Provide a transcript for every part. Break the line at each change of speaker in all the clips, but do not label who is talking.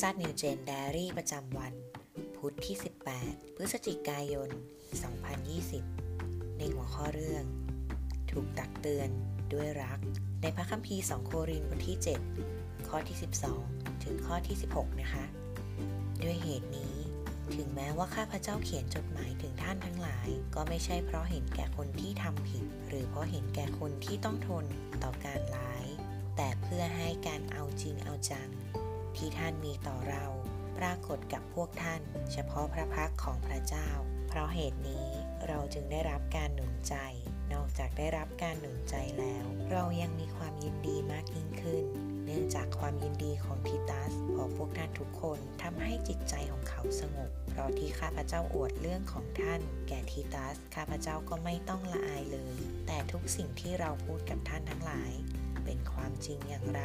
ซัดนิวเจน d ดรี่ประจำวัน พุธที่ 18 พฤศจิกายน 2020 ในหัวข้อเรื่อง ถูกตักเตือนด้วยรัก ในพระคัมภีร์ 2 โครินธ์บทที่ 7 ข้อที่ 12 ถึงข้อที่ 16 นะคะ ด้วยเหตุนี้ ถึงแม้ว่าข้าพเจ้าเขียนจดหมายถึงท่านทั้งหลาย ก็ไม่ใช่เพราะเห็นแก่คนที่ทำผิด หรือเพราะเห็นแก่คนที่ต้องทนต่อการร้าย แต่เพื่อให้การเอาจริงเอาจัง ที่ท่านมีต่อเรา ปรากฏกับพวกท่าน เฉพาะพระพักของพระเจ้า เพราะเหตุนี้เราจึงได้รับการหนุนใจ นอกจากได้รับการหนุนใจแล้ว เรายังมีความยินดีมากยิ่งขึ้น เนื่องจากความยินดีของทิตัสของพวกท่านทุกคนทำให้จิตใจของเขาสงบ เพราะที่ข้าพเจ้าอวดเรื่องของท่าน แก่ทิตัสข้าพเจ้าก็ไม่ต้องละอายเลย แต่ทุกสิ่งที่เราพูดกับท่านทั้งหลาย เป็นความจริงอย่างไร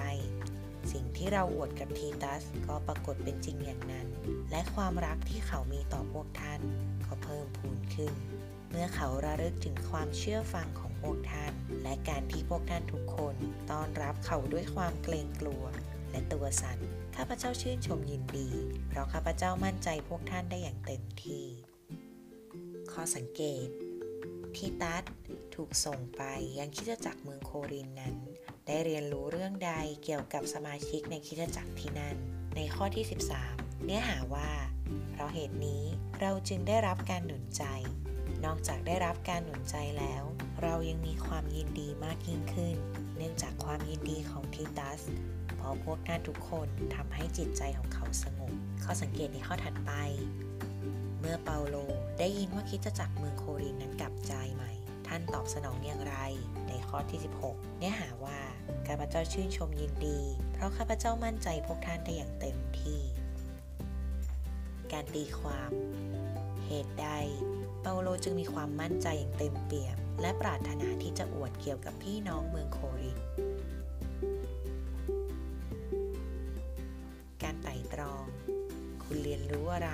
สิ่งที่เราอวดกับทีตัสก็ปรากฏเป็นจริงอย่างนั้น และความรักที่เขามีต่อพวกท่านก็เพิ่มพูนขึ้น เมื่อเขาระลึกถึงความเชื่อฟังของพวกท่าน และการที่พวกท่านทุกคนต้อนรับเขาด้วยความเกรงกลัว และตัวสัน่นข้าพเจ้าชื่นชมยินดี เพราะข้าพเจ้ามั่นใจพวกท่านได้อย่างเต็มที่ ข้อสังเกตทีตัสถูกส่งไปยังคริสตจักรเมืองโครินนั้น ได้เรียนรู้เรื่องใดเกี่ยวกับสมาชิกในคริสตจักรที่นั่น ในข้อที่ 13 เนื้อหาว่า เพราะเหตุนี้เราจึงได้รับการหนุนใจ นอกจากได้รับการหนุนใจแล้ว เรายังมีความยินดีมากยิ่งขึ้น เนื่องจากความยินดีของทิตัสเพราะพวกท่านทุกคนทำให้จิตใจของเขาสงบ ข้อสังเกตในข้อถัดไป เมื่อเปาโลได้ยินว่าคริสตจักรเมืองโครินนั้นกลับใจใหม่ ท่านตอบสนองอย่างไร ในข้อที่ 16 เนื้อหาว่า ข้าพเจ้าชื่นชมยินดี เพราะข้าพเจ้ามั่นใจพวกท่านได้อย่างเต็มที่ การตีความ เหตุใด เปาโลจึงมีความมั่นใจอย่างเต็มเปี่ยม และปรารถนาที่จะอวดเกี่ยวกับพี่น้องเมืองโครินการไต่ตรอง คุณเรียนรู้อะไร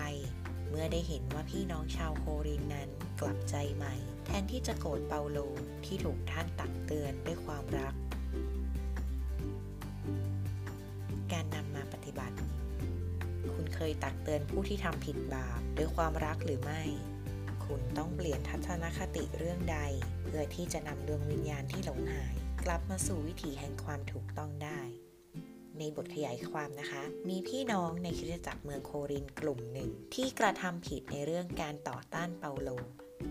เมื่อได้เห็นว่าพี่น้องชาวโครินนั้นกลับใจใหม่ แทนที่จะโกรธเปาโลที่ถูกท่านตักเตือนด้วยความรัก ฏิบัติ คุณเคยตักเตือนผู้ที่ทำผิดบาปด้วยความรักหรือไม่ คุณต้องเปลี่ยนทัศนคติเรื่องใด เพื่อที่จะนำดวงวิญญาณที่หลงหาย กลับมาสู่วิถีแห่งความถูกต้องได้ ในบทขยายความนะคะ มีพี่น้องในคริสตจักรเมืองโครินกลุ่มหนึ่ง ที่กระทำผิดในเรื่องการต่อต้านเปาโล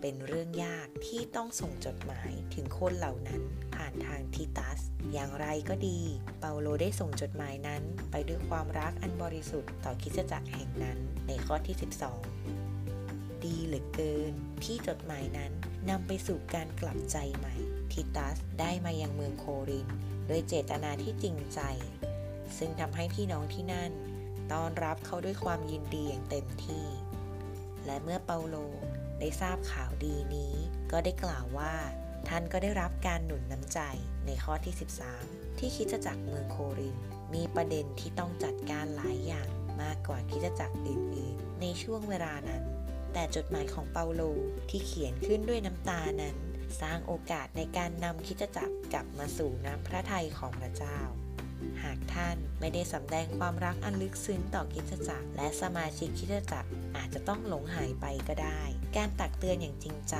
เป็นเรื่องยากที่ต้องส่งจดหมายถึงคนเหล่านั้นผ่านทางทิตัส อย่างไรก็ดี เปาโลได้ส่งจดหมายนั้น ไปด้วยความรักอันบริสุทธิ์ต่อคิสจักรแห่งนั้นในข้อที่ 12 ดีเหลือเกิน ที่จดหมายนั้นนำไปสู่การกลับใจใหม่ ทิตัสได้มายังเมืองโครินโดยเจตนาที่จริงใจ ซึ่งทำให้พี่น้องที่นั่น ต้อนรับเขาด้วยความยินดีอย่างเต็มที่ และเมื่อเปาโลได้ทราบข่าวดีนี้ ก็ได้กล่าวว่า ท่านก็ได้รับการหนุนน้ำใจในข้อที่ 13 ที่คิดจักรเมืองโคริน มีประเด็นที่ต้องจัดการหลายอย่างมากกว่าคิดจักรอื่นๆ ในช่วงเวลานั้น แต่จดหมายของเปาโลที่เขียนขึ้นด้วยน้ำตานั้น สร้างโอกาสในการนำคิดจักรกลับมาสู่น้ำพระทัยของพระเจ้า ไม่ได้สำแดงความรักอันลึกซึ้งต่อคริสตจักร และสมาชิกคริสตจักรอาจจะต้องหลงหายไปก็ได้ การตักเตือนอย่างจริงใจ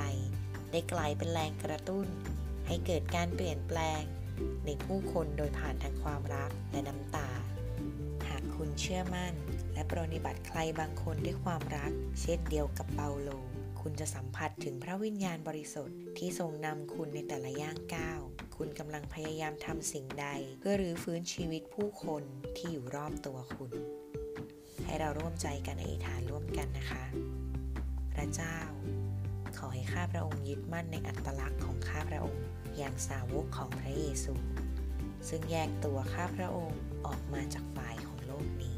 ได้กลายเป็นแรงกระตุ้น ให้เกิดการเปลี่ยนแปลง ในผู้คนโดยผ่านทางความรักและน้ำตา หากคุณเชื่อมั่น และปรนิบัติใครบางคนด้วยความรัก เช่นเดียวกับเปาโล คุณจะสัมผัสถึงพระวิญญาณบริสุทธิ์ที่ทรงนำคุณในแต่ละย่างก้าว คุณกำลังพยายามทำสิ่งใด เพื่อรื้อฟื้นชีวิตผู้คนที่อยู่รอบตัวคุณ ให้เราร่วมใจกันอธิษฐานร่วมกันนะคะ พระเจ้า ขอให้ข้าพระองค์ยึดมั่นในอัตลักษณ์ของข้าพระองค์ อย่างสาวกของพระเยซู ซึ่งแยกตัวข้าพระองค์ออกมาจากฝ่ายของโลกนี้